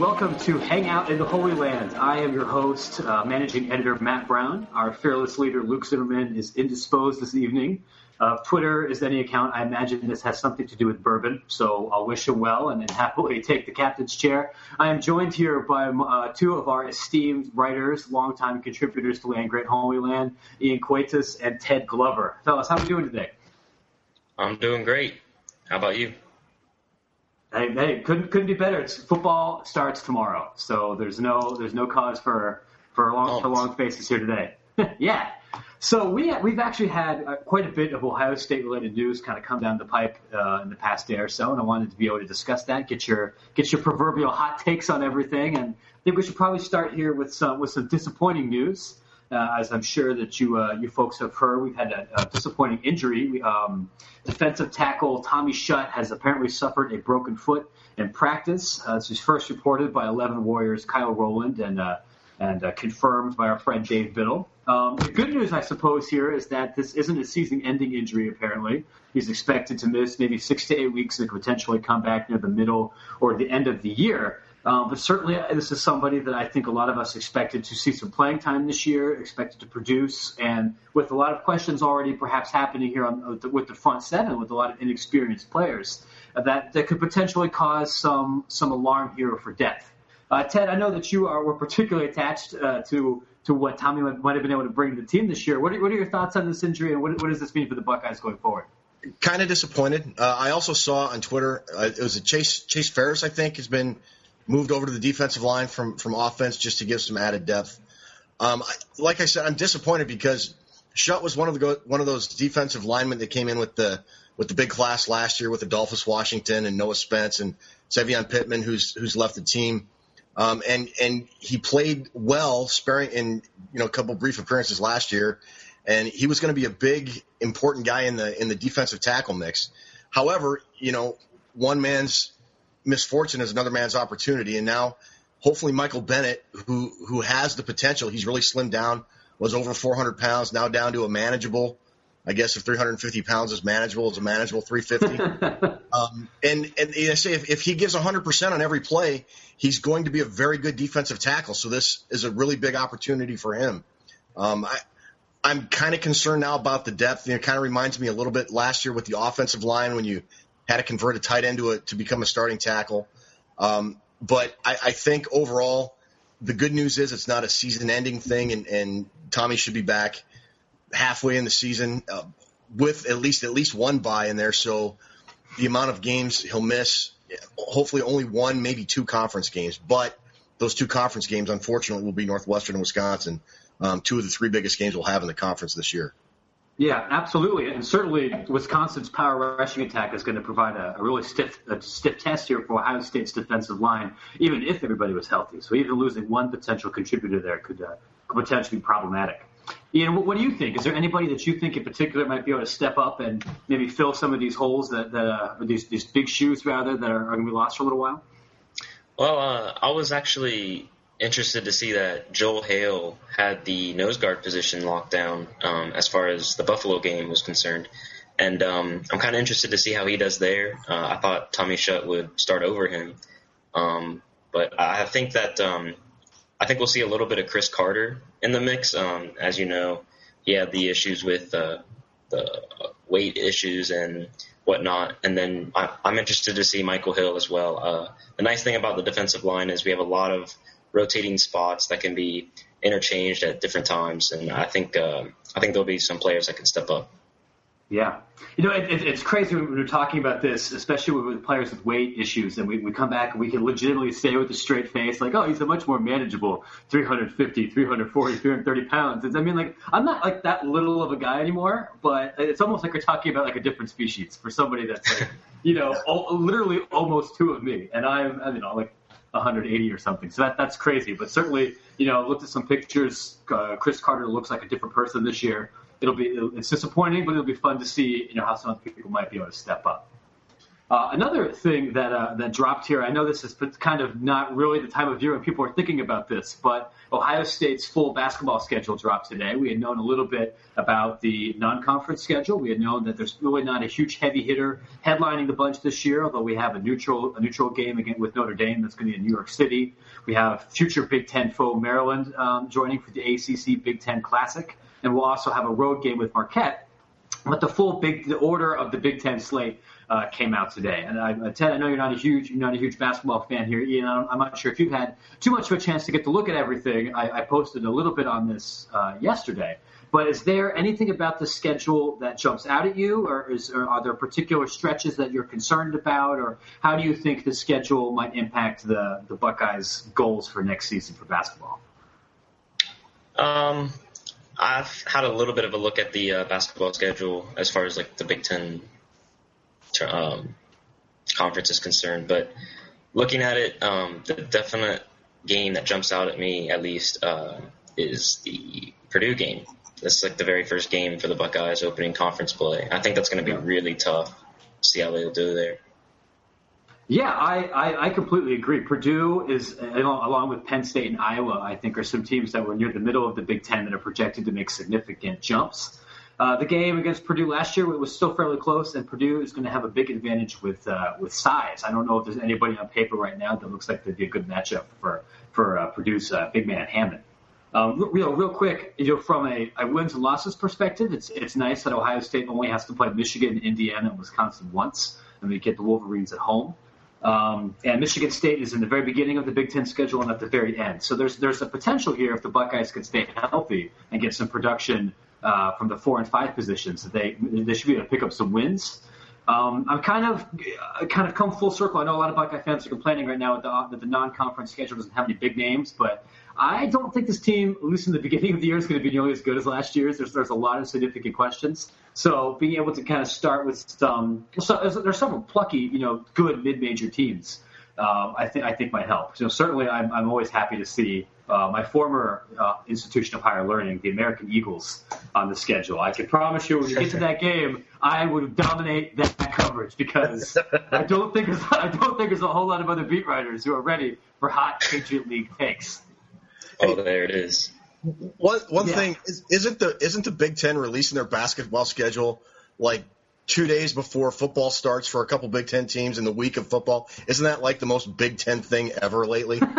Welcome to Hang Out in the Holy Land. I am your host, uh, managing editor Matt Brown. Our fearless leader Luke Zimmerman is indisposed this evening. Uh, Twitter is any account. I imagine this has something to do with bourbon, so I'll wish him well and then happily take the captain's chair. I am joined here by uh, two of our esteemed writers, longtime contributors to Land Grant Holy Land, Ian Coitus and Ted Glover. Fellas, how are we doing today? I'm doing great. How about you? Hey, hey, couldn't couldn't be better. It's, football starts tomorrow, so there's no there's no cause for for long for long faces here today. yeah. So we we've actually had uh, quite a bit of Ohio State related news kind of come down the pipe uh, in the past day or so, and I wanted to be able to discuss that, get your get your proverbial hot takes on everything, and I think we should probably start here with some with some disappointing news. Uh, as I'm sure that you uh, you folks have heard, we've had a, a disappointing injury. We, um, defensive tackle Tommy Schutt has apparently suffered a broken foot in practice. Uh, this was first reported by 11 Warriors Kyle Rowland and uh, and uh, confirmed by our friend Dave Biddle. Um, the good news, I suppose, here is that this isn't a season-ending injury. Apparently, he's expected to miss maybe six to eight weeks and potentially come back near the middle or the end of the year. Um, but certainly, uh, this is somebody that I think a lot of us expected to see some playing time this year, expected to produce, and with a lot of questions already perhaps happening here on, with, the, with the front seven, with a lot of inexperienced players, uh, that that could potentially cause some some alarm here for depth. Uh, Ted, I know that you are were particularly attached uh, to to what Tommy might have been able to bring to the team this year. What are, what are your thoughts on this injury, and what, what does this mean for the Buckeyes going forward? Kind of disappointed. Uh, I also saw on Twitter uh, it was a Chase Chase Farris, I think, has been moved over to the defensive line from from offense just to give some added depth. Um, I, like I said, I'm disappointed because Schutt was one of the one of those defensive linemen that came in with the with the big class last year with Adolphus Washington and Noah Spence and Se'Von Pittman, who's who's left the team. Um, and and he played well, sparing in you know a couple brief appearances last year, and he was going to be a big important guy in the in the defensive tackle mix. However, you know one man's misfortune is another man's opportunity, and now hopefully Michael Bennett, who who has the potential, he's really slimmed down, was over 400 pounds, now down to a manageable. I guess if 350 pounds is manageable, it's a manageable 350. um, and and I say if, if he gives 100% on every play, he's going to be a very good defensive tackle. So this is a really big opportunity for him. Um, I, I'm kind of concerned now about the depth. It kind of reminds me a little bit last year with the offensive line when you had to convert a tight end to a, to become a starting tackle. Um, but I, I think overall, the good news is it's not a season-ending thing, and, and Tommy should be back halfway in the season uh, with at least at least one bye in there. So the amount of games he'll miss, hopefully only one, maybe two conference games. But those two conference games, unfortunately, will be Northwestern and Wisconsin, um, two of the three biggest games we'll have in the conference this year. Yeah, absolutely, and certainly Wisconsin's power rushing attack is going to provide a, a really stiff, a stiff test here for Ohio State's defensive line, even if everybody was healthy. So even losing one potential contributor there could, uh, could potentially be problematic. Ian, what, what, do you think? Is there anybody that you think in particular might be able to step up and maybe fill some of these holes that, that uh, these these big shoes rather that are, are going to be lost for a little while? Well, uh, I was actually interested to see that Joel Hale had the nose guard position locked down um, as far as the Buffalo game was concerned. And um, I'm kind of interested to see how he does there. Uh, I thought Tommy Schutt would start over him. Um, but I think that um, I think we'll see a little bit of Chris Carter in the mix. Um, as you know, he had the issues with uh, the weight issues and whatnot. And then I, am interested to see Michael Hill as well. Uh, the nice thing about the defensive line is we have a lot of rotating spots that can be interchanged at different times, and I think uh, I think there'll be some players that can step up. Yeah, you know, it, it, it's crazy when we're talking about this, especially with, with players with weight issues, and we, we come back and we can legitimately say with a straight face, like, oh, he's a much more manageable 350, 340, 330 pounds. It's, I mean, like, I'm not like that little of a guy anymore, but it's almost like we're talking about like a different species for somebody that's like, you know, all, literally almost two of me, and I'm, you know, like 180 or something. So that that's crazy. But certainly, you know, looked at some pictures. Uh, Chris Carter looks like a different person this year. It'll be it's disappointing, but it'll be fun to see you know how some people might be able to step up. Uh, another thing that uh, that dropped here, I know this is kind of not really the time of year when people are thinking about this, but Ohio State's full basketball schedule dropped today. We had known a little bit about the non-conference schedule. We had known that there's really not a huge heavy hitter headlining the bunch this year, although we have a neutral a neutral game again with Notre Dame that's going to be in New York City. We have future Big Ten foe Maryland um, joining for the ACC Big Ten Classic, and we'll also have a road game with Marquette. But the full big the order of the Big Ten slate uh, came out today. And I, Ted, I know you're not a huge you're not a huge basketball fan here, Ian. I'm not sure if you've had too much of a chance to get to look at everything. I, I posted a little bit on this uh, yesterday. But is there anything about the schedule that jumps out at you, or, is, or are there particular stretches that you're concerned about, or how do you think the schedule might impact the the Buckeyes' goals for next season for basketball? Um, I've had a little bit of a look at the uh, basketball schedule as far as like the Big Ten um, conference is concerned. But looking at it, um, the definite game that jumps out at me, at least, uh, is the Purdue game. This is like the very first game for the Buckeyes opening conference play. I think that's going to be really tough. See how they'll do there. Yeah, I, I, I, completely agree. Purdue is, along with Penn State and Iowa, I think are some teams that were near the middle of the Big Ten that are projected to make significant jumps. Uh, the game against Purdue last year was still fairly close, and Purdue is going to have a big advantage with uh, with size. I don't know if there's anybody on paper right now that looks like they'd be a good matchup for for uh, Purdue's uh, big man Hammons. Um, real, real quick, you know, from a, a wins and losses perspective, it's it's nice that Ohio State only has to play Michigan, Indiana, and Wisconsin once, and we get the Wolverines at home. Um, and Michigan State is in the very beginning of the Big Ten schedule and at the very end. So there's there's a potential here if the Buckeyes could stay healthy and get some production uh, from the four and five positions. That they they should be able to pick up some wins. Um, I'm kind of kind of come full circle. I know a lot of Buckeye fans are complaining right now that the, that the non-conference schedule doesn't have any big names, but I don't think this team, at least in the beginning of the year, is going to be nearly as good as last year's. There's there's a lot of significant questions. So being able to kind of start with some, so there's several plucky, you know, good mid-major teams. Um, I think I think might help. So certainly, I'm I'm always happy to see uh, my former uh, institution of higher learning, the American Eagles, on the schedule. I can promise you, when you get to that game, I would dominate that coverage because I don't think there's, I don't think there's a whole lot of other beat writers who are ready for hot Patriot League takes. Oh, there it is. One one yeah. thing is, isn't the isn't the Big Ten releasing their basketball schedule like two days before football starts for a couple Big Ten teams in the week of football? Isn't that like the most Big Ten thing ever lately?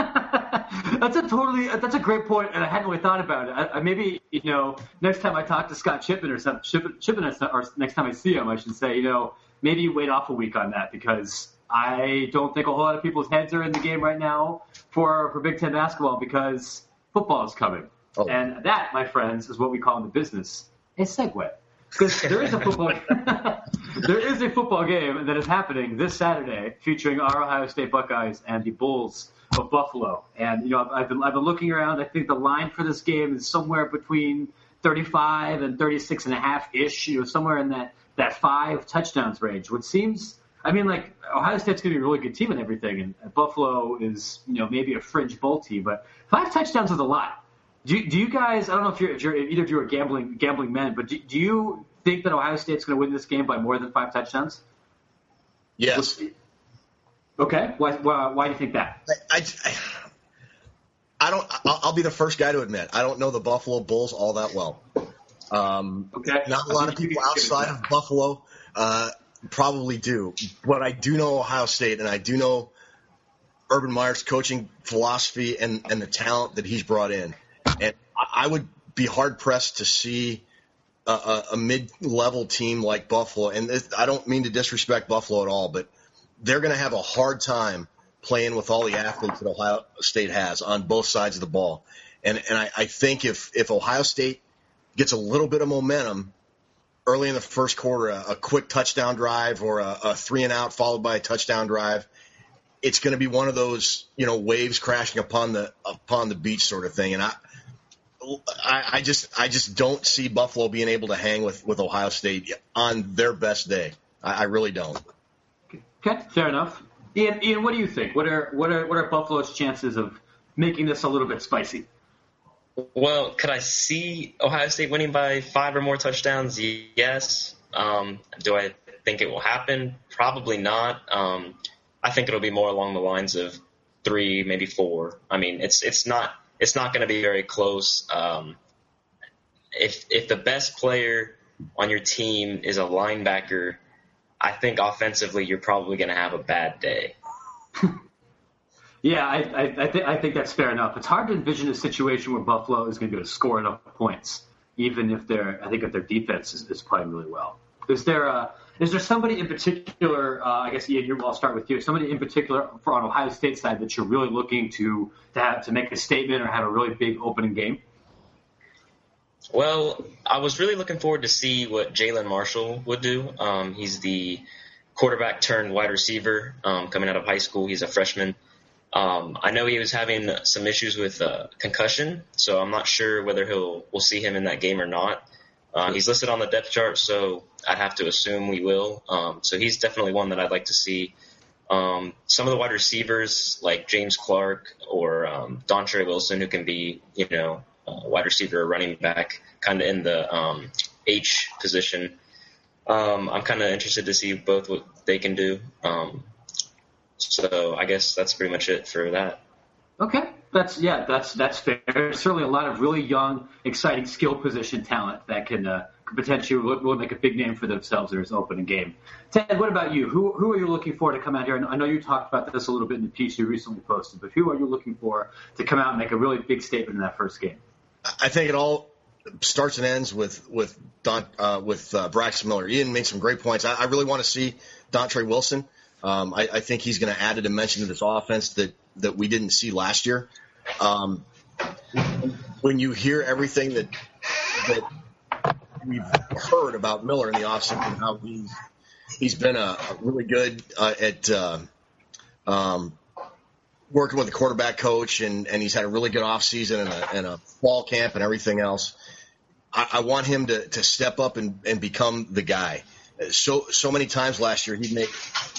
that's a totally that's a great point, and I hadn't really thought about it. I, I, maybe you know next time I talk to Scott Chipman or something, Chipman, or next time I see him, I should say you know maybe wait off a week on that because I don't think a whole lot of people's heads are in the game right now for for Big Ten basketball because football is coming, oh. and that, my friends, is what we call in the business a segue. Because there is a football, there is a football game that is happening this Saturday featuring our Ohio State Buckeyes and the Bulls of Buffalo. And you know, I've been I've been looking around. I think the line for this game is somewhere between 35 and 36 and a half ish. You know, somewhere in that that five touchdowns range, which seems. I mean, like Ohio State's going to be a really good team and everything, and Buffalo is, you know, maybe a fringe bowl team, but five touchdowns is a lot. Do, do you guys? I don't know if you're, if you're either of you are gambling gambling men, but do, do you think that Ohio State's going to win this game by more than five touchdowns? Yes. Okay. Why, why, why do you think that? I, I, I don't. I'll, I'll, be the first guy to admit I don't know the Buffalo Bulls all that well. Um, okay. Not a lot of people outside of Buffalo uh, probably do, but I do know Ohio State, and I do know Urban Meyer's coaching philosophy and and the talent that he's brought in, and I would be hard pressed to see a, a mid-level team like Buffalo, and this, I don't mean to disrespect Buffalo at all, but they're going to have a hard time playing with all the athletes that Ohio State has on both sides of the ball. And and I, I think if if Ohio State gets a little bit of momentum early in the first quarter, a, a quick touchdown drive or a, a three and out followed by a touchdown drive, it's going to be one of those you know waves crashing upon the upon the beach sort of thing. And I I, I just I just don't see Buffalo being able to hang with, with Ohio State on their best day. I, I really don't. Okay, fair enough. Ian, Ian, what do you think? What are what are what are Buffalo's chances of making this a little bit spicy? Well, could I see Ohio State winning by five or more touchdowns? Yes. Um, do I think it will happen? Probably not. Um, I think it'll be more along the lines of three, maybe four. I mean, it's it's not it's not going to be very close. Um, if if the best player on your team is a linebacker, I think offensively you're probably going to have a bad day. yeah, I I, I, th- I think that's fair enough. It's hard to envision a situation where Buffalo is going to be able to score enough points, even if their I think if their defense is, is playing really well. Is there a is there somebody in particular? Uh, I guess Ian, you I'll start with you. Somebody in particular for on Ohio State side that you're really looking to to have to make a statement or have a really big opening game. Well, I was really looking forward to see what Jalen Marshall would do. Um, he's the quarterback turned wide receiver um, coming out of high school. He's a freshman. Um, I know he was having some issues with uh, concussion, so I'm not sure whether he'll we'll see him in that game or not. Uh, he's listed on the depth chart, so I'd have to assume we will. Um, so he's definitely one that I'd like to see. Um, some of the wide receivers like James Clark or um, Dontre Wilson, who can be you know uh, wide receiver or running back, kind of in the um, H position. Um, I'm kind of interested to see both what they can do. Um, so I guess that's pretty much it for that. Okay, that's yeah, that's that's fair. There's certainly a lot of really young, exciting skill position talent that can uh, potentially will make a big name for themselves in this opening game. Ted, what about you? Who who are you looking for to come out here? I know you talked about this a little bit in the piece you recently posted, but who are you looking for to come out and make a really big statement in that first game? I think it all starts and ends with with Don, uh, with uh, Braxton Miller. Ian made some great points. I, I really want to see Dontre Wilson. Um, I, I, think he's going to add a dimension to this offense that that we didn't see last year. Um, when you hear everything that that we've heard about Miller in the offseason and how he's he's been a, a really good uh, at uh, um, working with the quarterback coach, and, and he's had a really good offseason and a, and a fall camp and everything else. I, I want him to, to step up and, and become the guy. So so many times last year he'd make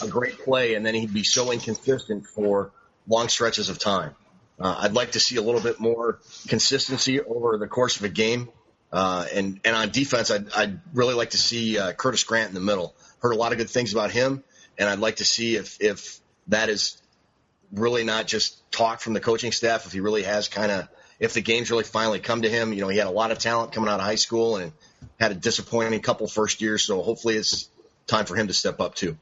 a great play and then he'd be so inconsistent for long stretches of time. Uh, I'd like to see a little bit more consistency over the course of a game. Uh, and and on defense, I'd, I'd really like to see uh, Curtis Grant in the middle. Heard a lot of good things about him, and I'd like to see if if that is really not just talk from the coaching staff, if he really has kind of, if the games really finally come to him. You know, he had a lot of talent coming out of high school and had a disappointing couple first years. So hopefully it's time for him to step up too.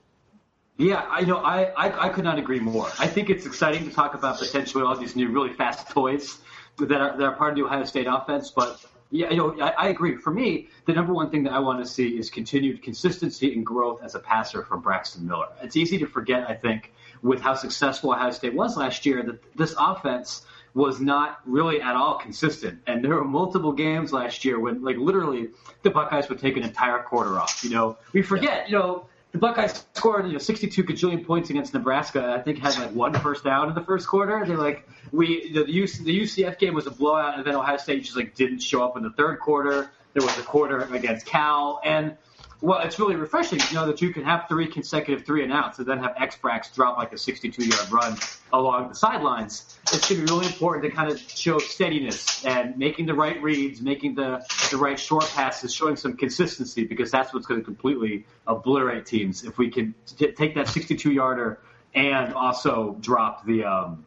Yeah, I know. I, I, I could not agree more. I think it's exciting to talk about potentially all these new really fast toys that are, that are part of the Ohio State offense. But yeah, you know, I, I agree. For me, the number one thing that I want to see is continued consistency and growth as a passer from Braxton Miller. It's easy to forget, I think, with how successful Ohio State was last year, that this offense was not really at all consistent. And there were multiple games last year when, like, literally the Buckeyes would take an entire quarter off. You know, we forget, you know, the Buckeyes scored, you know, 62 gajillion points against Nebraska. I think had like one first down in the first quarter. They're like, we the, UC, the UCF game was a blowout, and then Ohio State just like didn't show up in the third quarter. There was a quarter against Cal, and well, it's really refreshing to know that you can have three consecutive three and outs and then have X-Brax drop like a 62 yard run along the sidelines. It's going to be really important to kind of show steadiness and making the right reads, making the, the right short passes, showing some consistency because that's what's going to completely obliterate teams if we can t- take that 62 yarder and also drop the, um,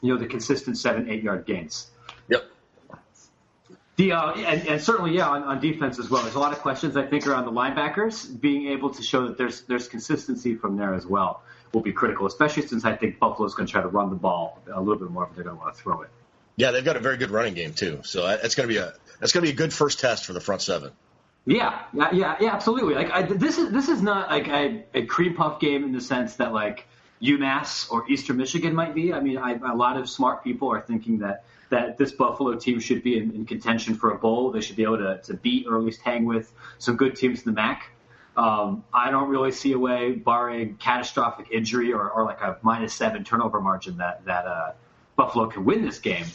you know, the consistent seven, eight yard gains. The uh, and, and, certainly, yeah, on, on, defense as well. There's a lot of questions I think around the linebackers being able to show that there's there's consistency from there as well will be critical, especially since I think Buffalo's going to try to run the ball a little bit more, but they're going to want to throw it. Yeah, they've got a very good running game too, so that's going to be a that's going to be a good first test for the front seven. Yeah, yeah, yeah, absolutely. Like I, this is this is not like a, a cream puff game in the sense that like UMass or Eastern Michigan might be. I mean, I, a lot of smart people are thinking that that this Buffalo team should be in, in contention for a bowl. They should be able to, to beat or at least hang with some good teams in the MAC. Um, I don't really see a way, barring catastrophic injury or, or like a minus seven turnover margin, that that uh, Buffalo can win this game.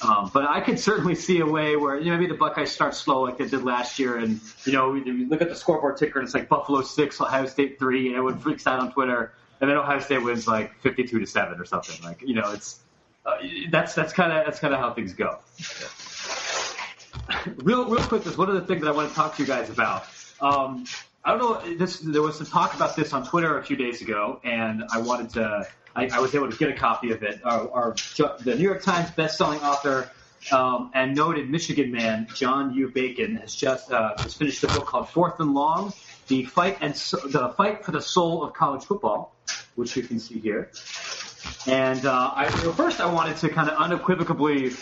Um, but I could certainly see a way where you know, maybe the Buckeyes start slow like they did last year, and you know you look at the scoreboard ticker and it's like Buffalo six, Ohio State three, and everyone freaks out on Twitter, and then Ohio State wins like fifty two to seven or something. Like you know it's uh, that's that's kind of that's kind of how things go. real real quick, there's one of the things that I want to talk to you guys about. Um, I don't know. This there was some talk about this on Twitter a few days ago, and I wanted to. I, I was able to get a copy of it. Our, our the New York Times best-selling author um, and noted Michigan man John U. Bacon has just uh, has finished a book called Fourth and Long: The Fight and so, the Fight for the Soul of College Football, which you can see here. And uh, I, first, I wanted to kind of unequivocally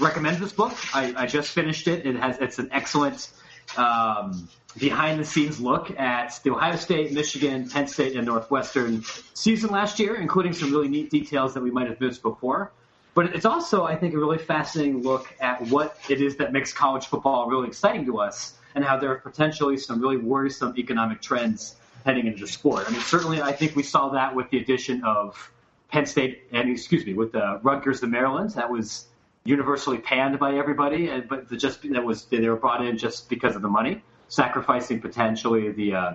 recommend this book. I, I just finished it. It has it's an excellent um, behind the scenes look at the Ohio State, Michigan, Penn State, and Northwestern season last year, including some really neat details that we might have missed before. But it's also, I think, a really fascinating look at what it is that makes college football really exciting to us and how there are potentially some really worrisome economic trends heading into the sport. I mean, certainly, I think we saw that with the addition of Penn State and, excuse me, with the Rutgers, the Maryland. That was universally panned by everybody, and but the just that was they were brought in just because of the money, sacrificing potentially the uh,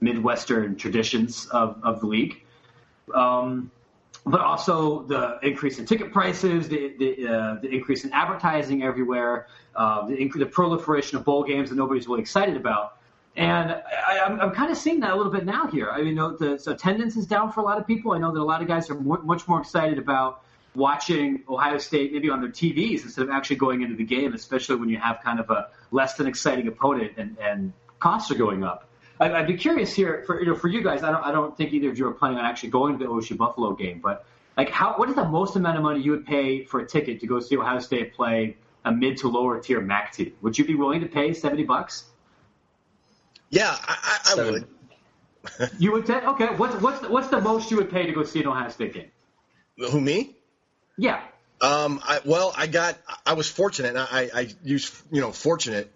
Midwestern traditions of, of the league. Um, but also the increase in ticket prices, the the, uh, the increase in advertising everywhere, uh, the, inc- the proliferation of bowl games that nobody's really excited about. And I, am I'm, I'm kind of seeing that a little bit now here. I mean, know the so attendance is down for a lot of people. I know that a lot of guys are more, much more excited about watching Ohio State maybe on their TVs instead of actually going into the game, especially when you have kind of a less than exciting opponent and, and costs are going up. I, I'd be curious here for you know for you guys. I don't I don't think either of you are planning on actually going to the OSU Buffalo game, but like how what is the most amount of money you would pay for a ticket to go see Ohio State play a mid to lower tier MAC team? Would you be willing to pay seventy bucks? Yeah, I, I would. you would say okay. What's what's the, what's the most you would pay to go see an Ohio State game? Who me? Yeah. Um, I, well, I got, I was fortunate. I, I use, you know, fortunate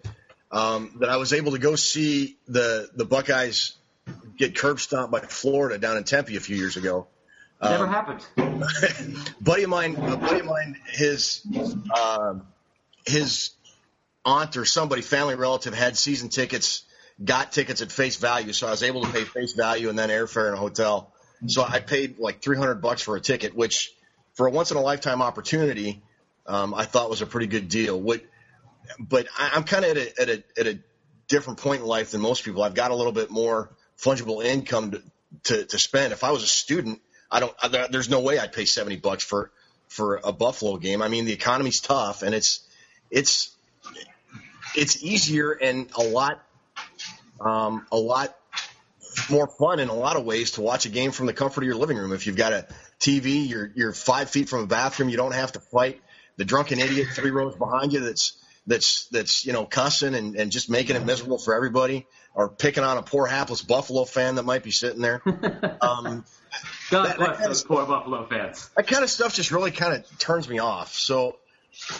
um, that I was able to go see the the Buckeyes get curb stomped by Florida down in Tempe a few years ago. Never um, happened. buddy of mine, a buddy of mine, his uh, his aunt or somebody, family relative, had season tickets, got tickets at face value, so I was able to pay face value and then airfare and a hotel. So I paid like 300 bucks for a ticket, which for a once in a lifetime opportunity, um, I thought was a pretty good deal. What, but I, I'm kind of at a, at a at a different point in life than most people. I've got a little bit more fungible income to, to, to spend. If I was a student, I don't. I, there's no way I'd pay seventy bucks for for a Buffalo game. I mean, the economy's tough, and it's it's it's easier and a lot um, a lot more fun in a lot of ways to watch a game from the comfort of your living room. If you've got a TV, you're you're five feet from a bathroom, you don't have to fight the drunken idiot three rows behind you that's that's that's you know cussing and, and just making it miserable for everybody, or picking on a poor hapless Buffalo fan that might be sitting there. Um, God that, bless that those of, poor Buffalo fans. That kind of stuff just really kind of turns me off. So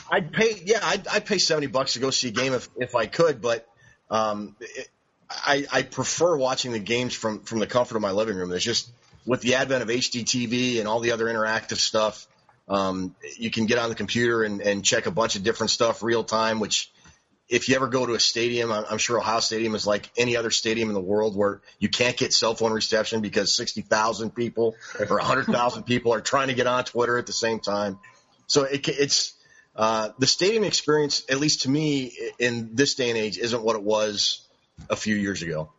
I'd pay, yeah, I'd, I'd pay seventy bucks to go see a game if if I could, but um, it, I, I prefer watching the games from from the comfort of my living room. There's just with the advent of HDTV and all the other interactive stuff, um, you can get on the computer and, and check a bunch of different stuff real time. Which, if you ever go to a stadium, I'm sure Ohio Stadium is like any other stadium in the world where you can't get cell phone reception because 60,000 people or 100,000 people are trying to get on Twitter at the same time. So it, it's uh, the stadium experience, at least to me, in this day and age, isn't what it was a few years ago.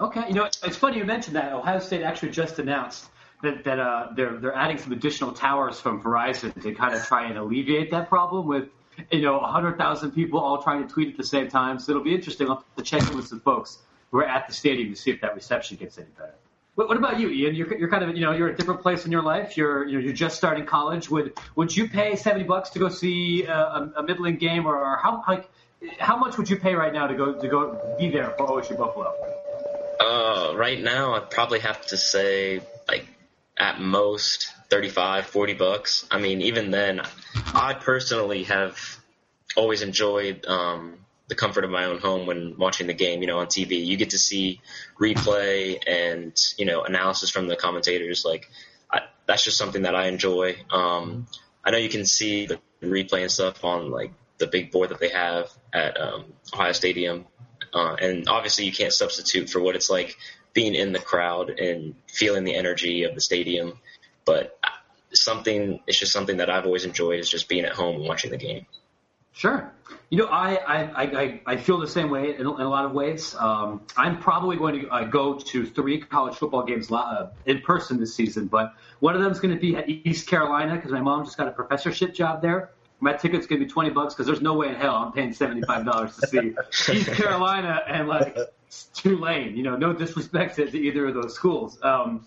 Okay, you know it's funny you mentioned that. Ohio State actually just announced that that uh, they're they're adding some additional towers from Verizon to kind of try and alleviate that problem with you know 100,000 people all trying to tweet at the same time. So it'll be interesting. I'll have to check in with some folks who are at the stadium to see if that reception gets any better. What, what about you, Ian? You're, you're kind of you know you're at a different place in your life. You're you know, you're just starting college. Would would you pay 70 bucks to go see a, a, a middling game, or, or how like how much would you pay right now to go to go be there for OSU Buffalo? Uh, right now, I'd probably have to say like at most 35, 40 bucks. I mean, even then, I personally have always enjoyed um, the comfort of my own home when watching the game. You know, on TV, you get to see replay and you know analysis from the commentators. Like I, that's just something that I enjoy. Um, I know you can see the replay and stuff on like the big board that they have at um, Ohio Stadium. Uh, and obviously, you can't substitute for what it's like being in the crowd and feeling the energy of the stadium. But something, it's just something that I've always enjoyed is just being at home and watching the game. Sure. You know, I I, I, I feel the same way in, in a lot of ways. Um, I'm probably going to uh, go to three college football games uh, in person this season, but one of them is going to be at East Carolina because my mom just got a professorship job there. My ticket's going to be 20 bucks because there's no way in hell I'm paying $75 to see East Carolina and like Tulane. You know, no disrespect to, to either of those schools. Um,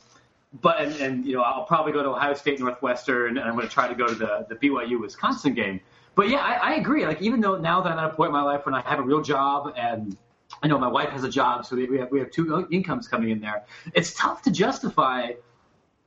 but and, and you know I'll probably go to Ohio State Northwestern and I'm to try to go to the the BYU Wisconsin game. But yeah, I, I agree. Like even though now that I'm at a point in my life when I have a real job and I know my wife has a job, so we have we have two incomes coming in there. It's tough to justify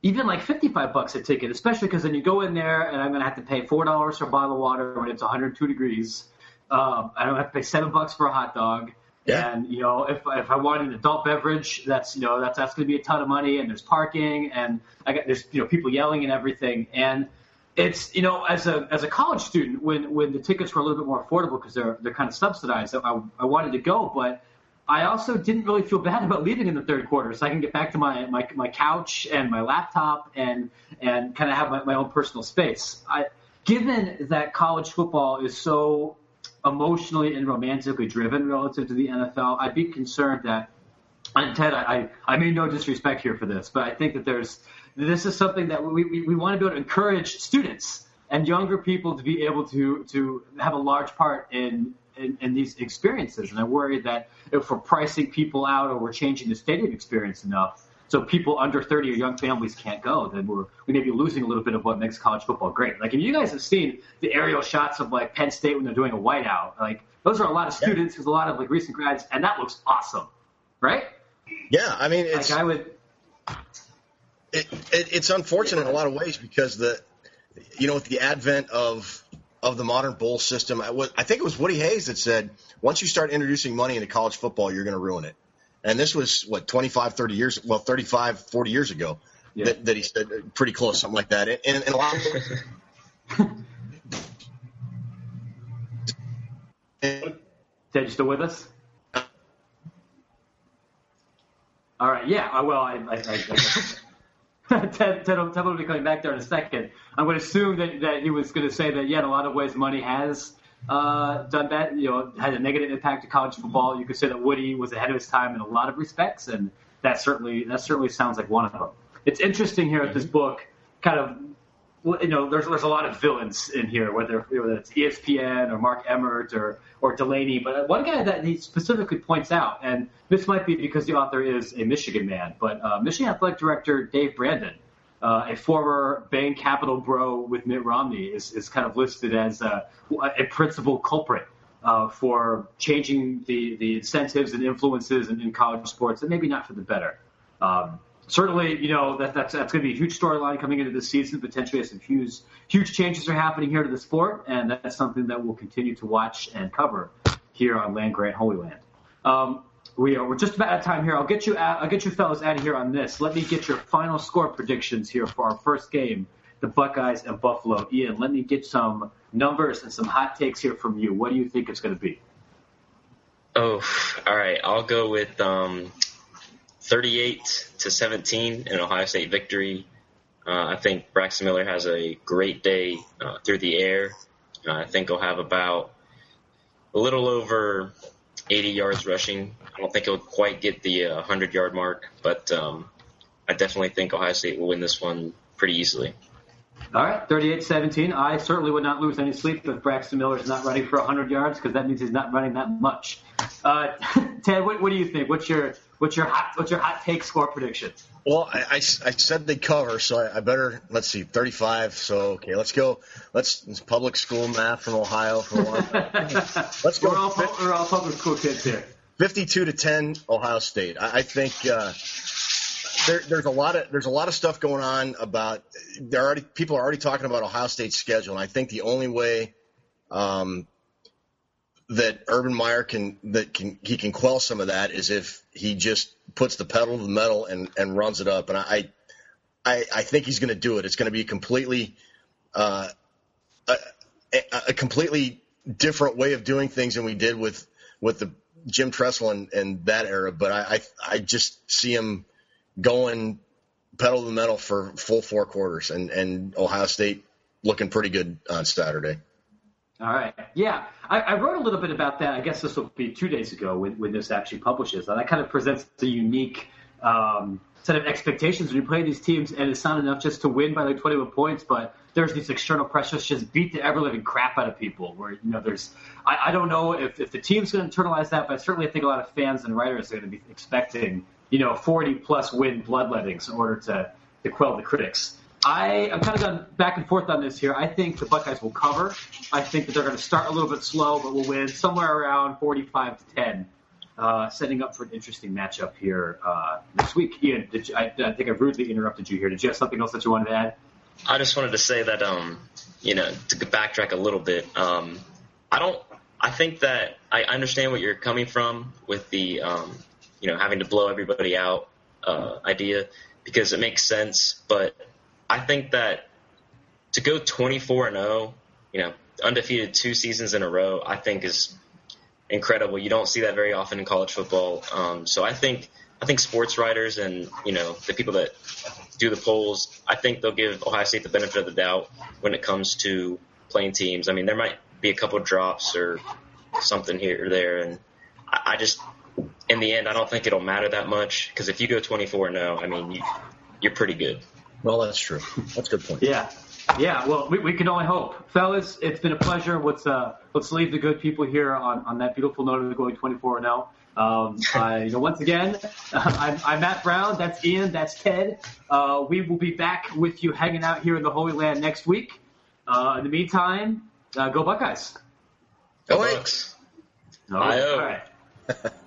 even like 55 bucks a ticket, especially because then you go in there and I'm going to have to pay four dollars for a bottle of water when it's 102 degrees. Um, I don't have to pay seven bucks for a hot dog. Yeah. And you know, if if I want an adult beverage, that's you know that's that's going to be a ton of money, and there's parking, and I got there's you know people yelling and everything, and it's you know as a as a college student when when the tickets were a little bit more affordable because they're they're kind of subsidized, I, I wanted to go, but I also didn't really feel bad about leaving in the third quarter, so I can get back to my my, my couch and my laptop and and kind of have my, my own personal space. I, given that college football is so emotionally and romantically driven relative to the NFL, I'd be concerned that. And Ted, I, I mean no disrespect here for this, but I think that there's this is something that we, we, we want to be able to encourage students and younger people to be able to to have a large part in in, in, these experiences. And I worry that if we're pricing people out or we're changing the stadium experience enough, so people under 30 or young families can't go, then we're we may be losing a little bit of what makes college football great. Like if you guys have seen the aerial shots of like Penn State when they're doing a whiteout, like those are a lot of students, there's a lot of like recent grads, and that looks awesome, right? Yeah, I mean, it's, like I would. It, it, it's unfortunate in a lot of ways because the, you know, with the advent of of the modern bowl system, I, I think it was Woody Hayes that said once you start introducing money into college football, you're going to ruin it. And this was what 25, 30 years, well, 35, 40 years ago yeah. that, that he said uh, pretty close, something like that. And, and a lot of Ted, you still with us? All right. Yeah. Uh, well, I, I, I, Ted, Ted, Ted will be coming back there in a second. I'm going to assume that, that he was going to say that, yeah, in a lot of ways, money has uh, done that. You know, had a negative impact to college football. You could say that Woody was ahead of his time in a lot of respects, and that certainly that certainly sounds like one of them. It's interesting here at this book, kind of. You know, there's there's a lot of villains in here, whether whether it's ESPN or Mark Emmert or or Delany. But one guy that he specifically points out, and this might be because the author is a Michigan man, but uh, Michigan athletic director Dave Brandon uh, a former Bain Capital bro with Mitt Romney is, is kind of listed as a, a principal culprit uh, for changing the, the incentives and influences in, in, college sports, and maybe not for the better. Um, certainly, you know that, that's that's going to be a huge storyline coming into this season. Potentially, some huge huge changes are happening here to the sport, and that's something that we'll continue to watch and cover here on Land Grant Holy Land. Um, we are, we're just about out of time here. I'll get you out, I'll get you fellas out of here on this. Let me get your final score predictions here for our first game, the Buckeyes and Buffalo. Ian, let me get some numbers and some hot takes here from you. What do you think it's going to be? Oh, all right. I'll go with um, 38 to 17 in Ohio State victory. Uh, I think Braxton Miller has a great day uh, through the air. Uh, I think he'll have about a little over 80 yards rushing. I don't think he'll quite get the uh, 100 yard mark, but um, I definitely think Ohio State will win this one pretty easily. All right, 38-17. I certainly would not lose any sleep if Braxton Miller is not running for 100 yards because that means he's not running that much. Uh, Ted, what, what, do you think? What's your what's your hot what's your hot take score prediction? Well, I, I, I said they cover, so I, I, better let's see, 35. So okay, let's go. Let's public school math from Ohio for one. let's go. We're all, we're all public school kids here. 52 to 10, Ohio State. I, I think. Uh, there, there's a lot of there's a lot of stuff going on about there already people are already talking about Ohio State's schedule, and I think the only way um, that Urban Meyer can that can he can quell some of that is if he just puts the pedal to the metal and, and runs it up, and I I, I think he's going to do it. It's going to be completely uh, a, a completely different way of doing things than we did with with the Jim Tressel and, and that era, but I, I I just see him going pedal to the metal for full four quarters, and and Ohio State looking pretty good on Saturday. All right. Yeah, I, I, wrote a little bit about that. I guess this will be two days ago when, when this actually publishes. And that kind of presents a unique um, set of expectations when you play these teams, and it's not enough just to win by like 21 points, but there's these external pressures just beat the ever living crap out of people. Where you know there's, I, I don't know if, if the team's going to internalize that, but certainly I think a lot of fans and writers are going to be expecting you know 40 plus win bloodlettings in order to to quell the critics. I, I'm kind of gone back and forth on this here. I think the Buckeyes will cover. I think that they're going to start a little bit slow, but will win somewhere around 45 to 10, uh, setting up for an interesting matchup here uh, next week. Ian, you, I, I, think I've rudely interrupted you here. Did you have something else that you wanted to add? I just wanted to say that, um, you know, to backtrack a little bit, um, I don't. I think that I understand what you're coming from with the, um, you know, having to blow everybody out uh, idea because it makes sense, but I think that to go 24 and 0, you know, undefeated two seasons in a row, I think is incredible. You don't see that very often in college football. Um, so I think I think sports writers and you know the people that do the polls, I think they'll give Ohio State the benefit of the doubt when it comes to playing teams. I mean, there might be a couple drops or something here or there, and I, I just in the end, I don't think it'll matter that much because if you go 24 0, I mean, you, you're pretty good. Well, that's true. That's a good point. yeah. Yeah, well, we, we can only hope, fellas. It's been a pleasure. Let's uh, let's leave the good people here on, on that beautiful note of going 24 0. Um, I, you know, once again, I'm, I'm Matt Brown. That's Ian. That's Ted. Uh, we will be back with you hanging out here in the Holy Land next week. Uh, in the meantime, uh, go Buckeyes. Go Bucks. all right.